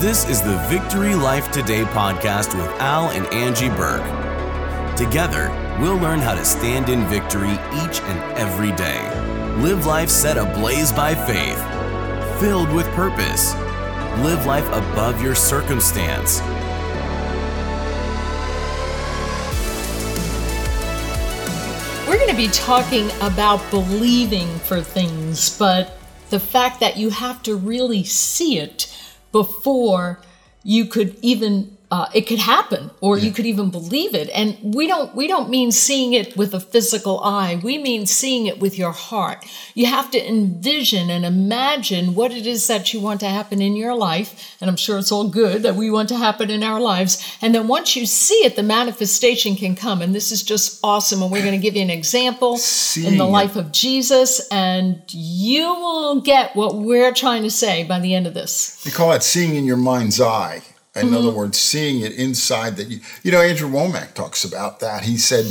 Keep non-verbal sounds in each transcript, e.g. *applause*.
This is the Victory Life Today podcast with Al and Angie Buhrke. Together, we'll learn how to stand in victory each and every day. Live life set ablaze by faith, filled with purpose. Live life above your circumstance. We're going to be talking about believing for things, but the fact that you have to really see it before you could even uh, it could happen or you could even believe it. And we don't we don't mean seeing it with a physical eye. We mean seeing it with your heart. You have to envision and imagine what it is that you want to happen in your life and i'm sure it's all good that we want to happen in our lives. And then once you see it the manifestation can come and this is just awesome. And we're going to give you an example in Seeing the it. life of jesus and you will get what we're trying to say by the end of this. They call it seeing in your mind's eye. In Mm-hmm. other words, seeing it inside that you, you know, Andrew Wommack talks about that. He said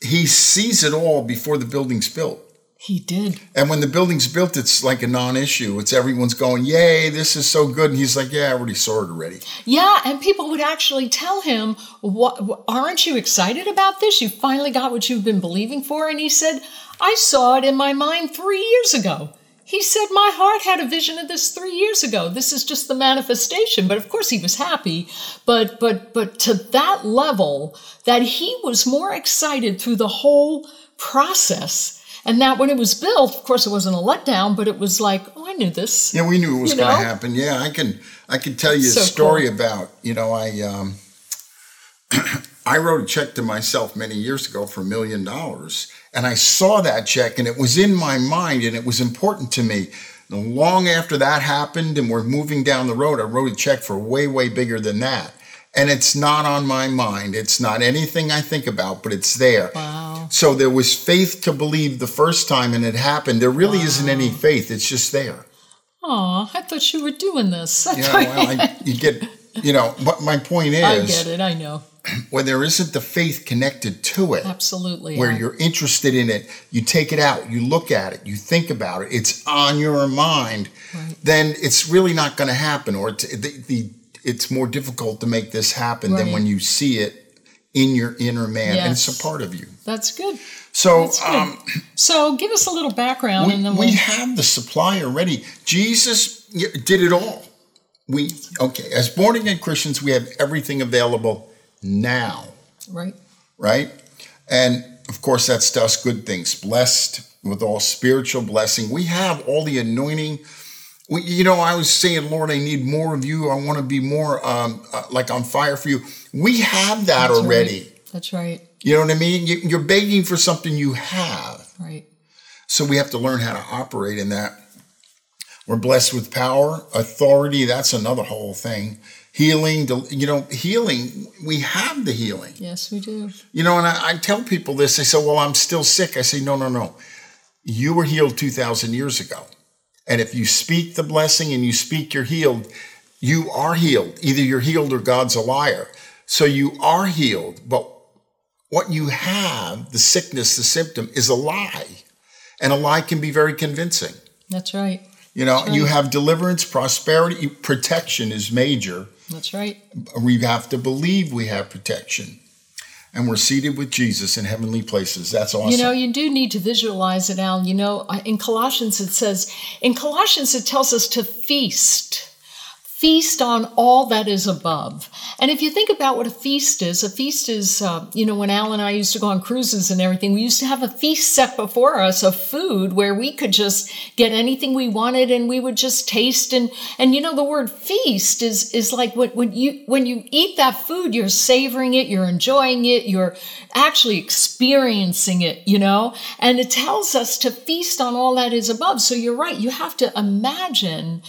he sees it all before the building's built. he did And when the building's built, it's like a non issue. It's everyone's going, Yay, this is so good. And he's like, Yeah, I already saw it already. Yeah, and people would actually tell him, "What? what- Aren't you excited about this? You finally got what you've been believing for." And he said, "I saw it in my mind three years ago." He said, "My heart had a vision of this three years ago. This is just the manifestation." But of course, he was happy. But but but to that level, that he was more excited through the whole process. And that when it was built, of course, it wasn't a letdown, but it was like, oh, I knew this. Yeah, we knew it was You going to happen. Yeah, I can I can tell you So a story cool. about you know I um, *clears throat* I wrote a check to myself many years ago for a million dollars, and I saw that check, and it was in my mind, and it was important to me. And long after that happened, and we're moving down the road, I wrote a check for way way bigger than that, and it's not on my mind. It's not anything I think about, but it's there. Wow. So there was faith to believe the first time, and it happened. There really isn't any faith; it's just there. Oh, I thought you were doing this. *laughs* Yeah, well, I, you get, you know, but my point is, I get it. I know. *clears throat* when there isn't the faith connected to it, Absolutely. where I- you're interested in it, you take it out, you look at it, you think about it, it's on your mind, Right. then it's really not going to happen, or it's, the, the, it's more difficult to make this happen than when you see it in your inner man, and it's a part of you. That's good. So, That's good. um, so give us a little background, we, and then we we'll. have the supply already. Jesus did it all. We okay. As born again Christians, we have everything available now, right. right? And of course, that's to us good things. Blessed with all spiritual blessing. We have all the anointing. We, you know, I was saying, Lord, I need more of you. I want to be more um, uh, like on fire for you. We have that That's already. Right. That's right. You know what I mean? You, you're begging for something you have. Right. So we have to learn how to operate in that. We're blessed with power, authority. That's another whole thing. Healing, you know, healing, we have the healing. Yes, we do. You know, and I, I tell people this. They say, well, I'm still sick. I say, no, no, no. You were healed 2,000 years ago. And if you speak the blessing and you speak you're healed, you are healed. Either you're healed or God's a liar. So you are healed. But what you have, the sickness, the symptom, is a lie. And a lie can be very convincing. That's right. You know, That's you have deliverance, prosperity, protection is major. That's right. We have to believe we have protection. And we're seated with Jesus in heavenly places. That's awesome. You know, you do need to visualize it, Al. You know, in Colossians it says, in Colossians it tells us to feast. Feast on all that is above. And if you think about what a feast is, a feast is, uh, you know, when Al and I used to go on cruises and everything, we used to have a feast set before us of food where we could just get anything we wanted and we would just taste. And, and you know, the word feast is, is like when, when you, when you eat that food, you're savoring it, you're enjoying it, you're actually experiencing it, you know? And it tells us to feast on all that is above. So you're right. You have to imagine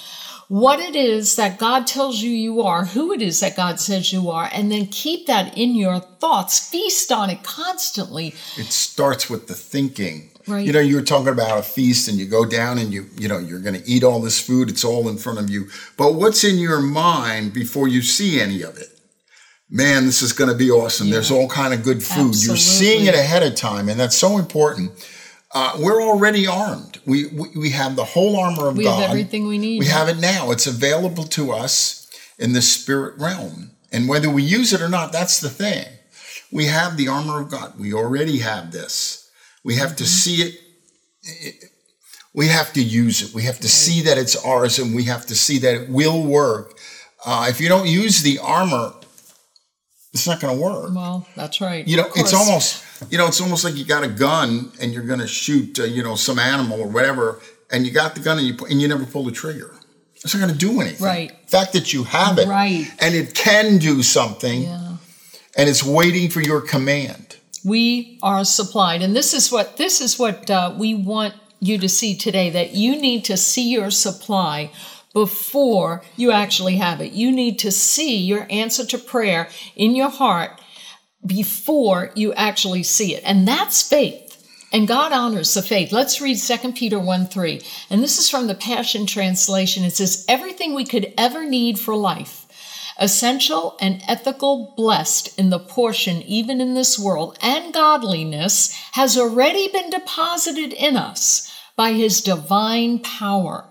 what it is that God tells you you are, who it is that God says you are, and then keep that in your thoughts. Feast on it constantly. it starts with the thinking. Right. You know, you were talking about a feast and you go down and you, you know, you're going to eat all this food. It's all in front of you. But what's in your mind before you see any of it? Man, this is going to be awesome. There's all kind of good food. Absolutely. You're seeing it ahead of time, and that's so important. Uh, we're already armed. We, we we have the whole armor of We God. We have everything we need. We have it now. It's available to us. in the spirit realm. And whether we use it or not, that's the thing. We have the armor of God. We already have this. We have to see it. We have to use it. We have to see that it's ours and we have to see that it will work. Uh, if you don't use the armor, it's not going to work. Well, that's right. You know, it's almost you know, it's almost like you got a gun and you're going to shoot, uh, you know, some animal or whatever, and you got the gun and you and you never pull the trigger. It's not going to do anything. Right. The fact that you have it, Right. and it can do something, Yeah. and it's waiting for your command. we are supplied and this is what this is what uh, we want you to see today that you need to see your supply before you actually have it you need to see your answer to prayer in your heart before you actually see it and that's faith and God honors the faith. Let's read 2 Peter 1 3. And this is from the Passion Translation. It says, Everything we could ever need for life, essential and ethical, blessed in the portion, even in this world, and godliness has already been deposited in us by his divine power.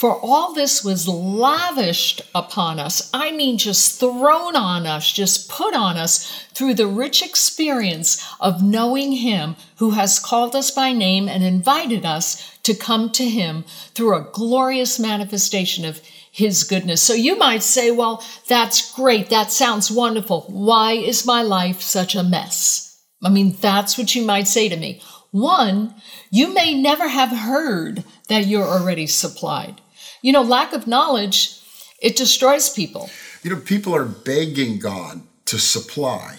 For all this was lavished upon us. I mean, just thrown on us, just put on us through the rich experience of knowing Him who has called us by name and invited us to come to Him through a glorious manifestation of His goodness. So you might say, well, that's great. That sounds wonderful. Why is my life such a mess? I mean, that's what you might say to me. One, you may never have heard that you're already supplied. You know, lack of knowledge, it destroys people. You know, people are begging God to supply.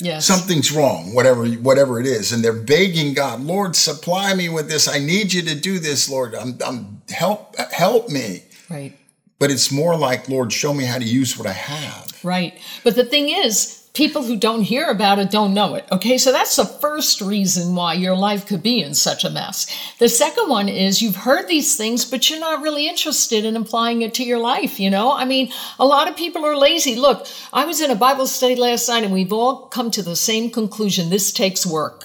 Yes. Something's wrong, whatever whatever it is, and they're begging God, Lord, supply me with this. I need you to do this, Lord. I'm, I'm help help me. right. But it's more like, Lord, show me how to use what I have. Right. But the thing is, people who don't hear about it don't know it. Okay. So that's the first reason why your life could be in such a mess. The second one is you've heard these things, but you're not really interested in applying it to your life. You know, I mean, a lot of people are lazy. Look, I was in a Bible study last night and we've all come to the same conclusion. This takes work.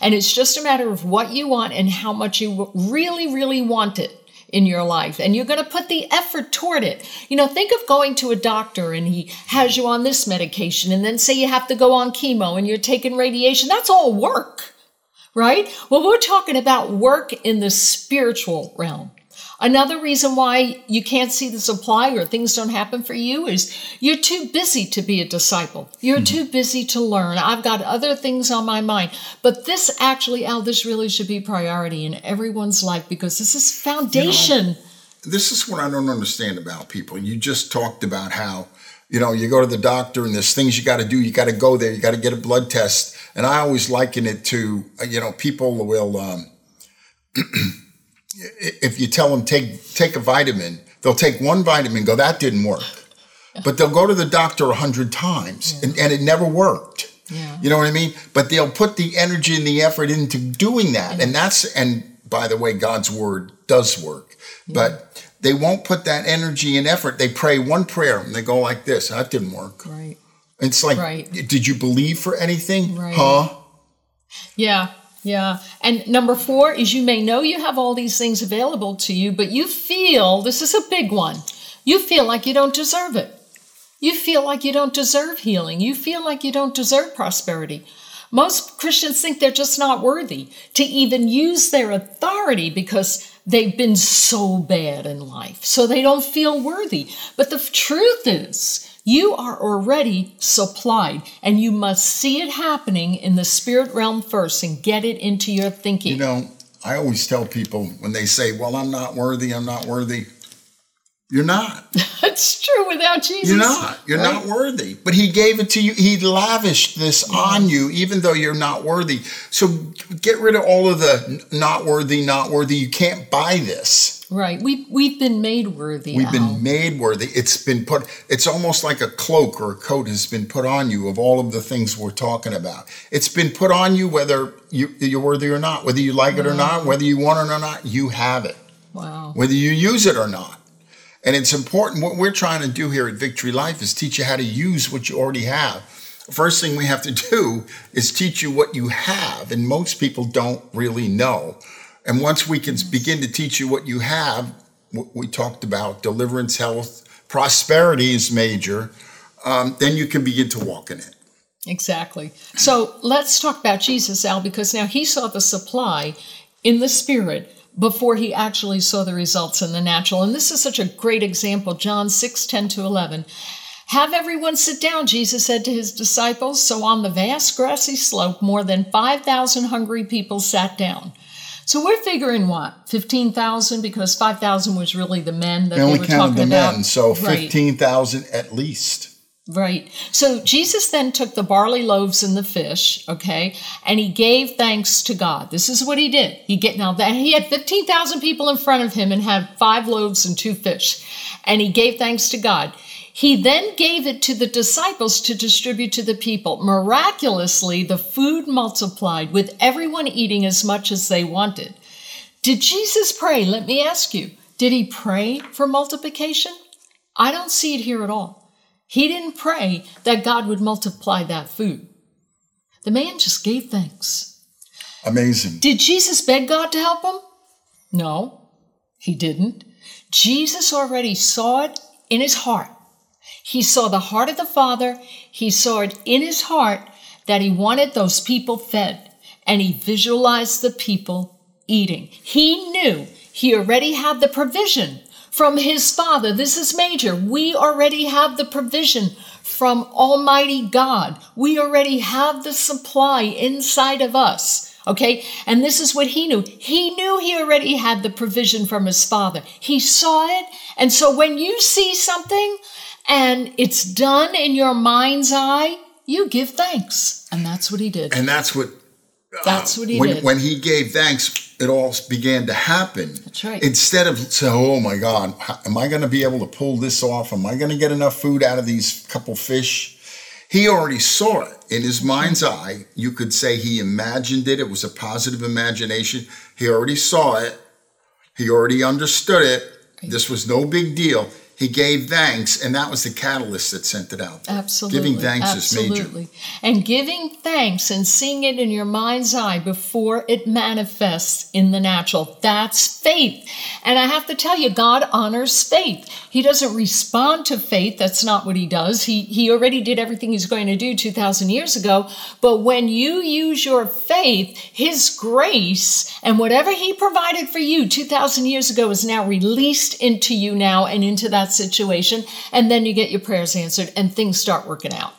And it's just a matter of what you want and how much you really, really want it in your life. And you're going to put the effort toward it. You know, think of going to a doctor and he has you on this medication, and then say you have to go on chemo and you're taking radiation. That's all work, right? Well, we're talking about work in the spiritual realm. Another reason why you can't see the supply or things don't happen for you is you're too busy to be a disciple. You're too busy to learn. I've got other things on my mind. But this actually, Al, this really should be priority in everyone's life because this is foundation. This is what I don't understand about people. You just talked about how, you know, you go to the doctor and there's things you got to do. You got to go there. You got to get a blood test. And I always liken it to, uh, you know, people will, um, *clears throat* if you tell them take take a vitamin, they'll take one vitamin, go that didn't work, but they'll go to the doctor a hundred times and, and it never worked. Yeah. You know what I mean? But they'll put the energy and the effort into doing that, and that's and by the way, God's word does work, but they won't put that energy and effort. They pray one prayer and they go like this. That didn't work. Right. It's like, Right. did you believe for anything? Right. Huh? Yeah, yeah. And number four is you may know you have all these things available to you, but you feel this is a big one. You feel like you don't deserve it. You feel like you don't deserve healing. You feel like you don't deserve prosperity. Most Christians think they're just not worthy to even use their authority because they've been so bad in life. So they don't feel worthy. But the truth is, you are already supplied and you must see it happening in the spirit realm first and get it into your thinking. You know, I always tell people when they say, well, I'm not worthy, I'm not worthy. You're not. *laughs* That's true without Jesus. You're not. You're right? not worthy. But he gave it to you. He lavished this on you, even though you're not worthy. So get rid of all of the not worthy, not worthy. You can't buy this. Right. We we've been made worthy. We've Al. been made worthy. It's been put, it's almost like a cloak or a coat has been put on you of all of the things we're talking about. It's been put on you whether you, you're worthy or not, whether you like it or not, whether you want it or not, you have it. Wow. whether you use it or not. And it's important. What we're trying to do here at Victory Life is teach you how to use what you already have. First thing we have to *laughs* do is teach you what you have, and most people don't really know. And once we can begin to teach you what you have, what we talked about deliverance, health, prosperity is major, um, then you can begin to walk in it. Exactly. So let's talk about Jesus, Al, because now he saw the supply in the spirit before he actually saw the results in the natural. And this is such a great example. John 6 10 to 11. Have everyone sit down, Jesus said to his disciples. So on the vast grassy slope, more than 5,000 hungry people sat down. So we're figuring what? 15,000 because 5,000 was really the men that They they, only were counted talking the about. men, so Right. 15,000 at least. Right. So Jesus then took the barley loaves and the fish, okay, and he gave thanks to God. This is what he did. He get now that he had 15,000 people in front of him and had five loaves and two fish, and he gave thanks to God. He then gave it to the disciples to distribute to the people. Miraculously, the food multiplied with everyone eating as much as they wanted. Did Jesus pray? Let me ask you. Did he pray for multiplication? I don't see it here at all. He didn't pray that God would multiply that food. The man just gave thanks. Amazing. Did Jesus beg God to help him? No, he didn't. Jesus already saw it in his heart. He saw the heart of the Father. He saw it in his heart that he wanted those people fed, and he visualized the people eating. He knew he already had the provision from his Father. This is major. We already have the provision from Almighty God. We already have the supply inside of us. Okay, and this is what he knew. He knew he already had the provision from his father. He saw it. And so when you see something and it's done in your mind's eye, you give thanks. And that's what he did. And that's what uh, That's what he when, did. when he gave thanks, it all began to happen. That's right. Instead of saying, "Oh my God, am I going to be able to pull this off? Am I going to get enough food out of these couple fish?" He already saw it in his mind's eye. You could say he imagined it. It was a positive imagination. He already saw it. He already understood it. This was no big deal. He gave thanks, and that was the catalyst that sent it out. there. Absolutely. Giving thanks absolutely. is major. And giving thanks and seeing it in your mind's eye before it manifests in the natural. That's faith. And I have to tell you, God honors faith. He doesn't respond to faith. That's not what he does. He, he already did everything he's going to do 2,000 years ago. But when you use your faith, his grace and whatever he provided for you 2,000 years ago is now released into you now and into that situation. And then you get your prayers answered and things start working out.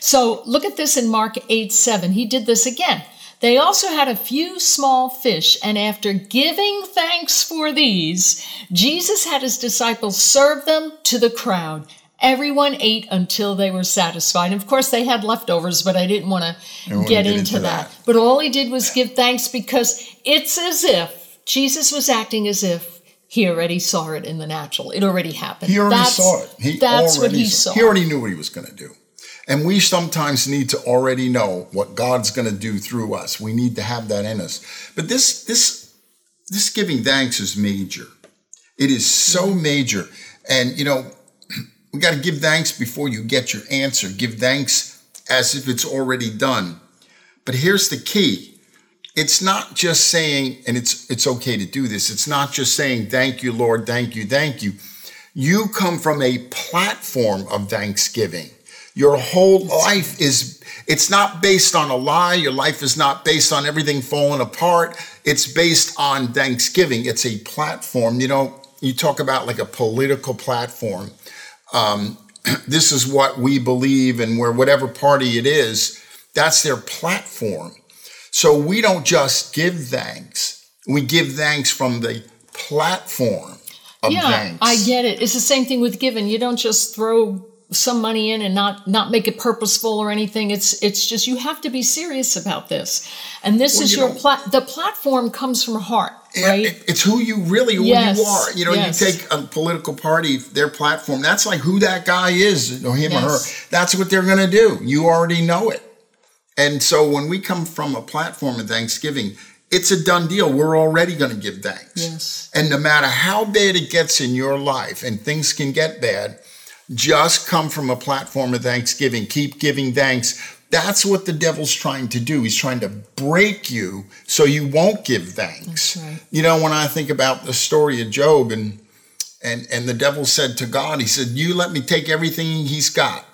So look at this in Mark 8 7. He did this again. They also had a few small fish, and after giving thanks for these, Jesus had his disciples serve them to the crowd. Everyone ate until they were satisfied. Of course, they had leftovers, but I didn't want to get, get into, into that. that. But all he did was give thanks because it's as if Jesus was acting as if he already saw it in the natural. It already happened. He already That's- saw it. He that's already what he saw. He already knew what he was going to do. And we sometimes need to already know what God's going to do through us. We need to have that in us. But this this this giving thanks is major. It is so mm-hmm. major. And you know, *clears throat* we got to give thanks before you get your answer. Give thanks as if it's already done. But here's the key. It's not just saying and it's it's okay to do this. It's not just saying thank you Lord, thank you, thank you. You come from a platform of thanksgiving. Your whole life is, it's not based on a lie. Your life is not based on everything falling apart. It's based on thanksgiving. It's a platform. You know, you talk about like a political platform. Um, *clears throat* this is what we believe, and where whatever party it is, that's their platform. So we don't just give thanks, we give thanks from the platform of yeah, thanks. I get it. It's the same thing with giving. You don't just throw some money in and not not make it purposeful or anything. It's it's just you have to be serious about this. And this Well, is you your plat. The platform comes from heart, right? it- it's who you really who Yes, you are. You know, yes. you take a political party, their platform. That's like who that guy is, or him or her. Yes. That's what they're going to do. You already know it. And so when we come from a platform of Thanksgiving, it's a done deal. We're already going to give thanks. Yes. And no matter how bad it gets in your life, and things can get bad, just come from a platform of thanksgiving. Keep giving thanks. That's what the devil's trying to do. He's trying to break you so you won't give thanks. Right. You know, when I think about the story of Job and And and the devil said to God, he said, "You let me take everything he's got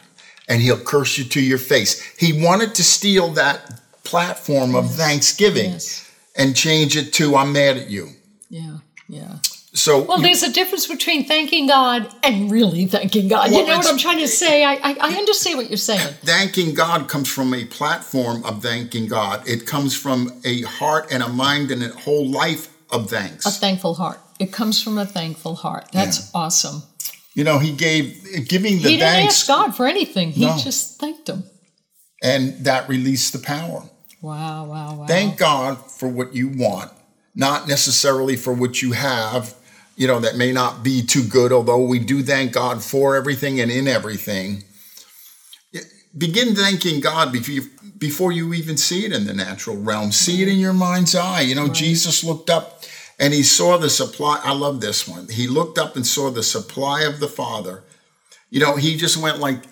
and he'll curse you to your face." He wanted to steal that platform of thanksgiving Yes. and change it to I'm mad at you. Yeah. Yeah. So Well, there's a difference between thanking God and really thanking God. Well, you know what I'm trying to say? I, I, I understand what you're saying. *laughs* thanking God comes from a platform of thanking God. It comes from a heart and a mind and a whole life of thanks. A thankful heart. It comes from a thankful heart. That's awesome. You know, he gave giving the he didn't thanks ask God for anything. He No. just thanked him. and that released the power. Wow, wow, wow. Thank God for what you want, not necessarily for what you have, you know, that may not be too good, although we do thank God for everything and in everything. Begin thanking God before you, before you even see it in the natural realm. See it in your mind's eye. You know, Jesus looked up and he saw the supply. I love this one. He looked up and saw the supply of the Father. You know, he just went like,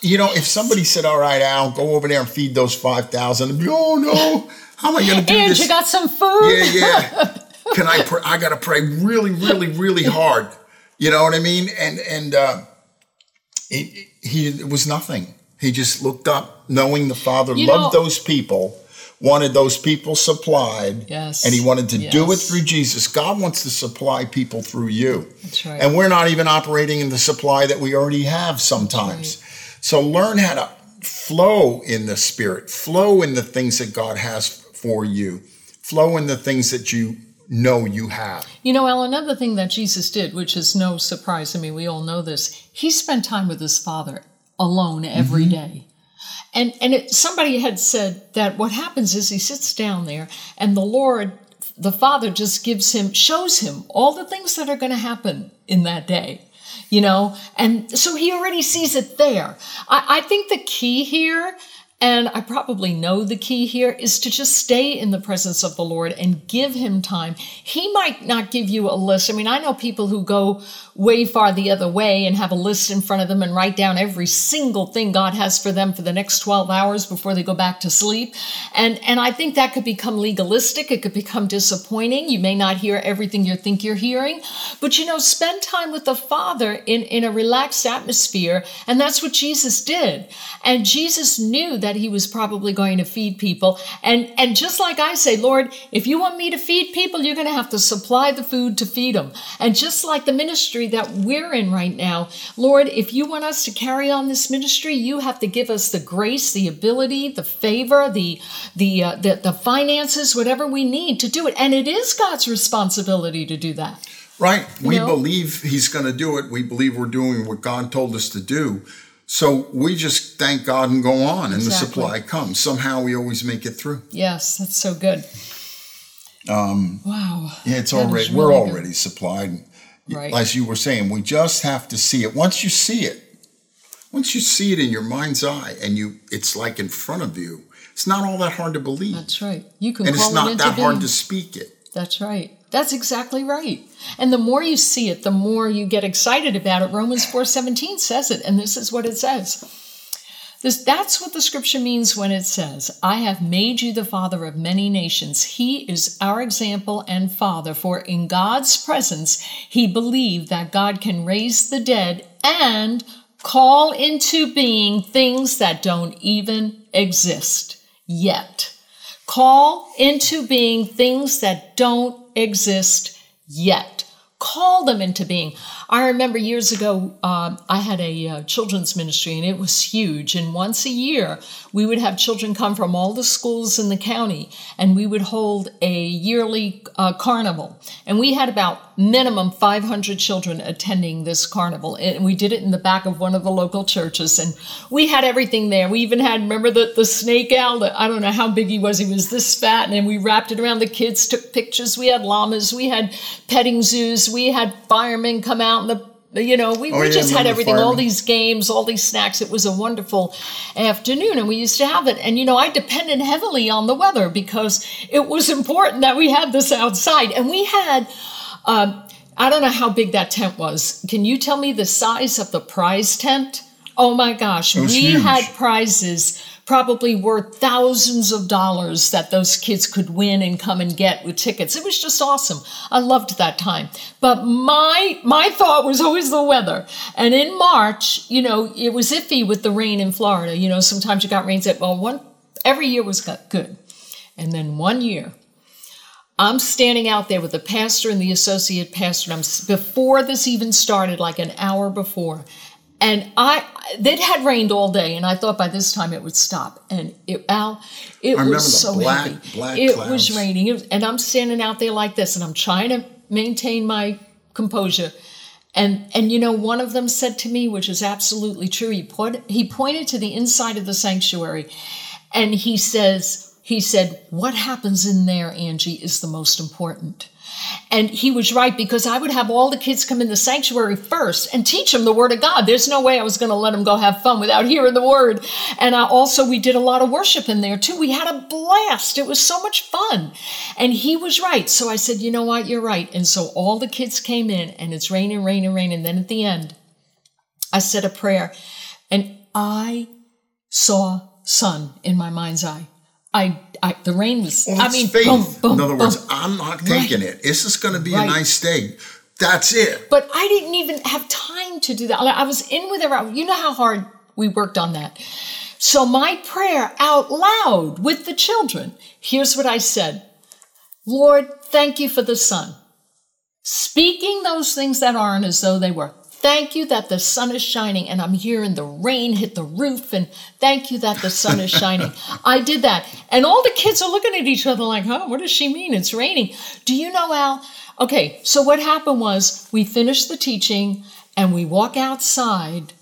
you know, if somebody said, "All right, Al, go over there and feed those five thousand, oh no, how am I going to do and this? you got some food? yeah, yeah. *laughs* Can I? Pray? I got to pray really, really, really hard. You know what I mean? And and uh, it, he it was nothing. He just looked up, knowing the Father You loved know- those people, wanted those people supplied, Yes. and he wanted to do it through Jesus. God wants to supply people through you. That's right. And we're not even operating in the supply that we already have sometimes. So learn how to flow in the spirit, flow in the things that God has for you, flow in the things that you know you have. You know, Al, another thing that Jesus did, which is no surprise, I mean, we all know this, he spent time with his Father alone every mm-hmm. day. And, and it, somebody had said that what happens is he sits down there and the Lord, the Father, just gives him, shows him all the things that are going to happen in that day. You know, and so he already sees it there. I, I think the key here and I probably know the key here is to just stay in the presence of the Lord and give him time. He might not give you a list. I mean, I know people who go way far the other way and have a list in front of them and write down every single thing God has for them for the next 12 hours before they go back to sleep. And and I think that could become legalistic. It could become disappointing. You may not hear everything you think you're hearing. But you know, spend time with the Father in, in a relaxed atmosphere. And that's what Jesus did. And Jesus knew that he was probably going to feed people. And, and just like I say, Lord, if you want me to feed people, you're going to have to supply the food to feed them. And just like the ministry that we're in right now, Lord, if you want us to carry on this ministry, you have to give us the grace, the ability, the favor, the, the, uh, the, the finances, whatever we need to do it. And it is God's responsibility to do that. Right. We know? believe he's going to do it. We believe we're doing what God told us to do. So we just thank God and go on, and the supply comes. Somehow we always make it through. Yes, that's so good. Um, Wow. yeah, it's That already we're really good. already supplied. Right. As you were saying, we just have to see it. Once you see it, once you see it in your mind's eye, and you, it's like in front of you. It's not all that hard to believe, That's right. You can and it's it not into that hard to speak it. That's right. That's exactly right. And the more you see it, the more you get excited about it. Romans 4:17 says it, and this is what it says. This, that's what the scripture means when it says, I have made you the father of many nations. He is our example and father, for in God's presence, he believed that God can raise the dead and call into being things that don't even exist yet. Call into being things that don't exist yet. Call them into being. I remember years ago, um, I had a uh, children's ministry and it was huge. And once a year, we would have children come from all the schools in the county and we would hold a yearly uh, carnival. And we had about minimum 500 children attending this carnival. And we did it in the back of one of the local churches. And we had everything there. We even had, remember the, the snake owl? I don't know how big he was. He was this fat. And we wrapped it around the kids, took pictures. We had llamas. We had petting zoos. We had firemen come out and the you know, we, Oh, we yeah, just had everything, all these games, all these snacks. It was a wonderful afternoon, and we used to have it. And, you know, I depended heavily on the weather because it was important that we had this outside. And we had, um, I don't know how big that tent was. Can you tell me the size of the prize tent? Oh my gosh, we huge. had prizes probably worth thousands of dollars that those kids could win and come and get with tickets. It was just awesome. I loved that time. But my my thought was always the weather. And in March, you know, it was iffy with the rain in Florida. You know, sometimes you got rains that well one every year was good. And then one year I'm standing out there with the pastor and the associate pastor. And I'm before this even started, like an hour before, and I it had rained all day, and I thought by this time it would stop. And it, Al, it was so black, heavy. Black it clouds. was raining, it was, and I'm standing out there like this, and I'm trying to maintain my composure. And and you know, one of them said to me, which is absolutely true. He put he pointed to the inside of the sanctuary, and he says he said, What happens in there, Angie, is the most important. And he was right because I would have all the kids come in the sanctuary first and teach them the word of God. There's no way I was going to let them go have fun without hearing the word. And I also, we did a lot of worship in there too. We had a blast. It was so much fun. And he was right. So I said, you know what? You're right. And so all the kids came in and it's raining, raining, raining. And then at the end, I said a prayer and I saw sun in my mind's eye. I, I the rain was. Well, I mean, faith. Boom, boom, In other words, boom. I'm not taking right. it. This is going to be right. a nice day. That's it. But I didn't even have time to do that. I was in with her. You know how hard we worked on that. So my prayer out loud with the children. Here's what I said. Lord, thank you for the sun. Speaking those things that aren't as though they were. Thank you that the sun is shining and I'm hearing the rain hit the roof and thank you that the sun is shining. *laughs* I did that. And all the kids are looking at each other like, huh, what does she mean? It's raining. Do you know, Al? Okay, so what happened was we finished the teaching and we walk outside,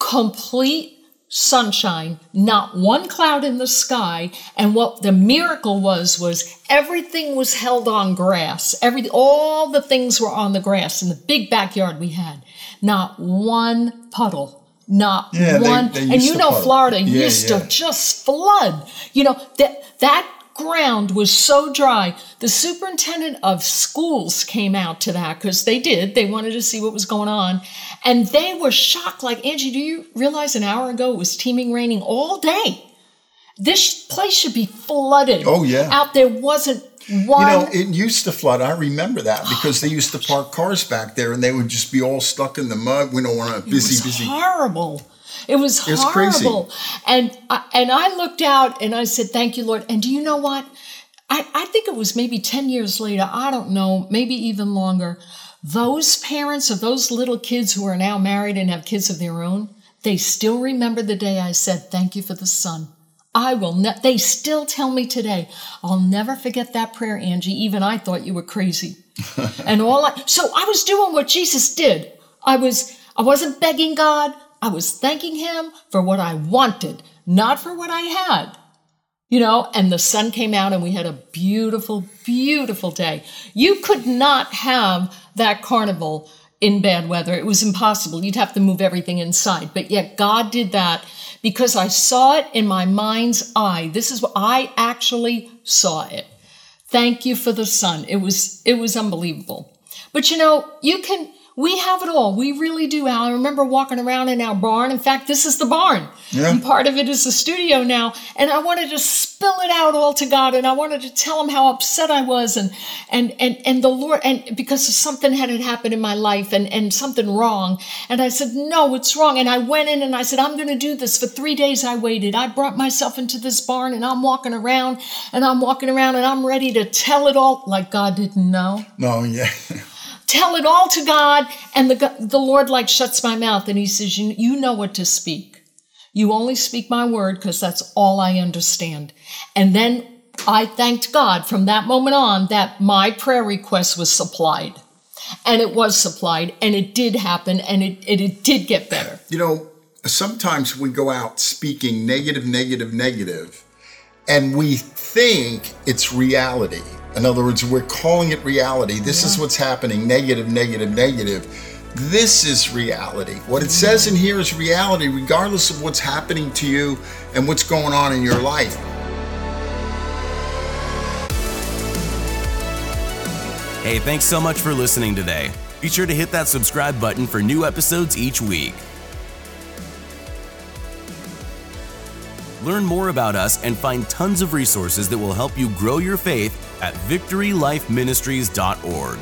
complete sunshine, not one cloud in the sky. And what the miracle was, was everything was held on grass. Every, all the things were on the grass in the big backyard we had. Not one puddle. Not yeah, one. They, they and you know, puddle. Florida yeah, used yeah. to just flood. You know, that, that ground was so dry. The superintendent of schools came out to that because they did. They wanted to see what was going on. And they were shocked. Like, Angie, do you realize an hour ago it was teeming raining all day? This place should be flooded. Oh, yeah. Out there wasn't one. You know, it used to flood. I remember that because they used to park cars back there and they would just be all stuck in the mud. We don't want to busy, busy. Horrible. It was horrible. And I, and I looked out and I said, "Thank you, Lord." And do you know what? I, I think it was maybe 10 years later, I don't know, maybe even longer. Those parents of those little kids who are now married and have kids of their own, they still remember the day I said, Thank you for the sun. I will ne- they still tell me today, I'll never forget that prayer, Angie. Even I thought you were crazy. *laughs* and all I so I was doing what Jesus did. I was I wasn't begging God. I was thanking him for what I wanted, not for what I had. You know, and the sun came out and we had a beautiful, beautiful day. You could not have that carnival in bad weather. It was impossible. You'd have to move everything inside. But yet God did that because I saw it in my mind's eye. This is what I actually saw it. Thank you for the sun. It was it was unbelievable. But you know, you can we have it all. We really do, Al. I remember walking around in our barn. In fact, this is the barn. Yeah. And part of it is the studio now. And I wanted to spill it out all to God. And I wanted to tell him how upset I was. And, and, and, and the Lord, and because something had happened in my life and, and something wrong. And I said, no, it's wrong. And I went in and I said, I'm going to do this. For three days I waited. I brought myself into this barn and I'm walking around and I'm walking around and I'm ready to tell it all like God didn't know. No, yeah. *laughs* tell it all to God. And the, the Lord like shuts my mouth and he says, you, you know what to speak. You only speak my word because that's all I understand. And then I thanked God from that moment on that my prayer request was supplied. And it was supplied and it did happen and it, it, it did get better. You know, sometimes we go out speaking negative, negative, negative, and we think it's reality. In other words, we're calling it reality. This yeah. is what's happening negative, negative, negative. This is reality. What it says in here is reality, regardless of what's happening to you and what's going on in your life. Hey, thanks so much for listening today. Be sure to hit that subscribe button for new episodes each week. Learn more about us and find tons of resources that will help you grow your faith at victorylifeministries.org.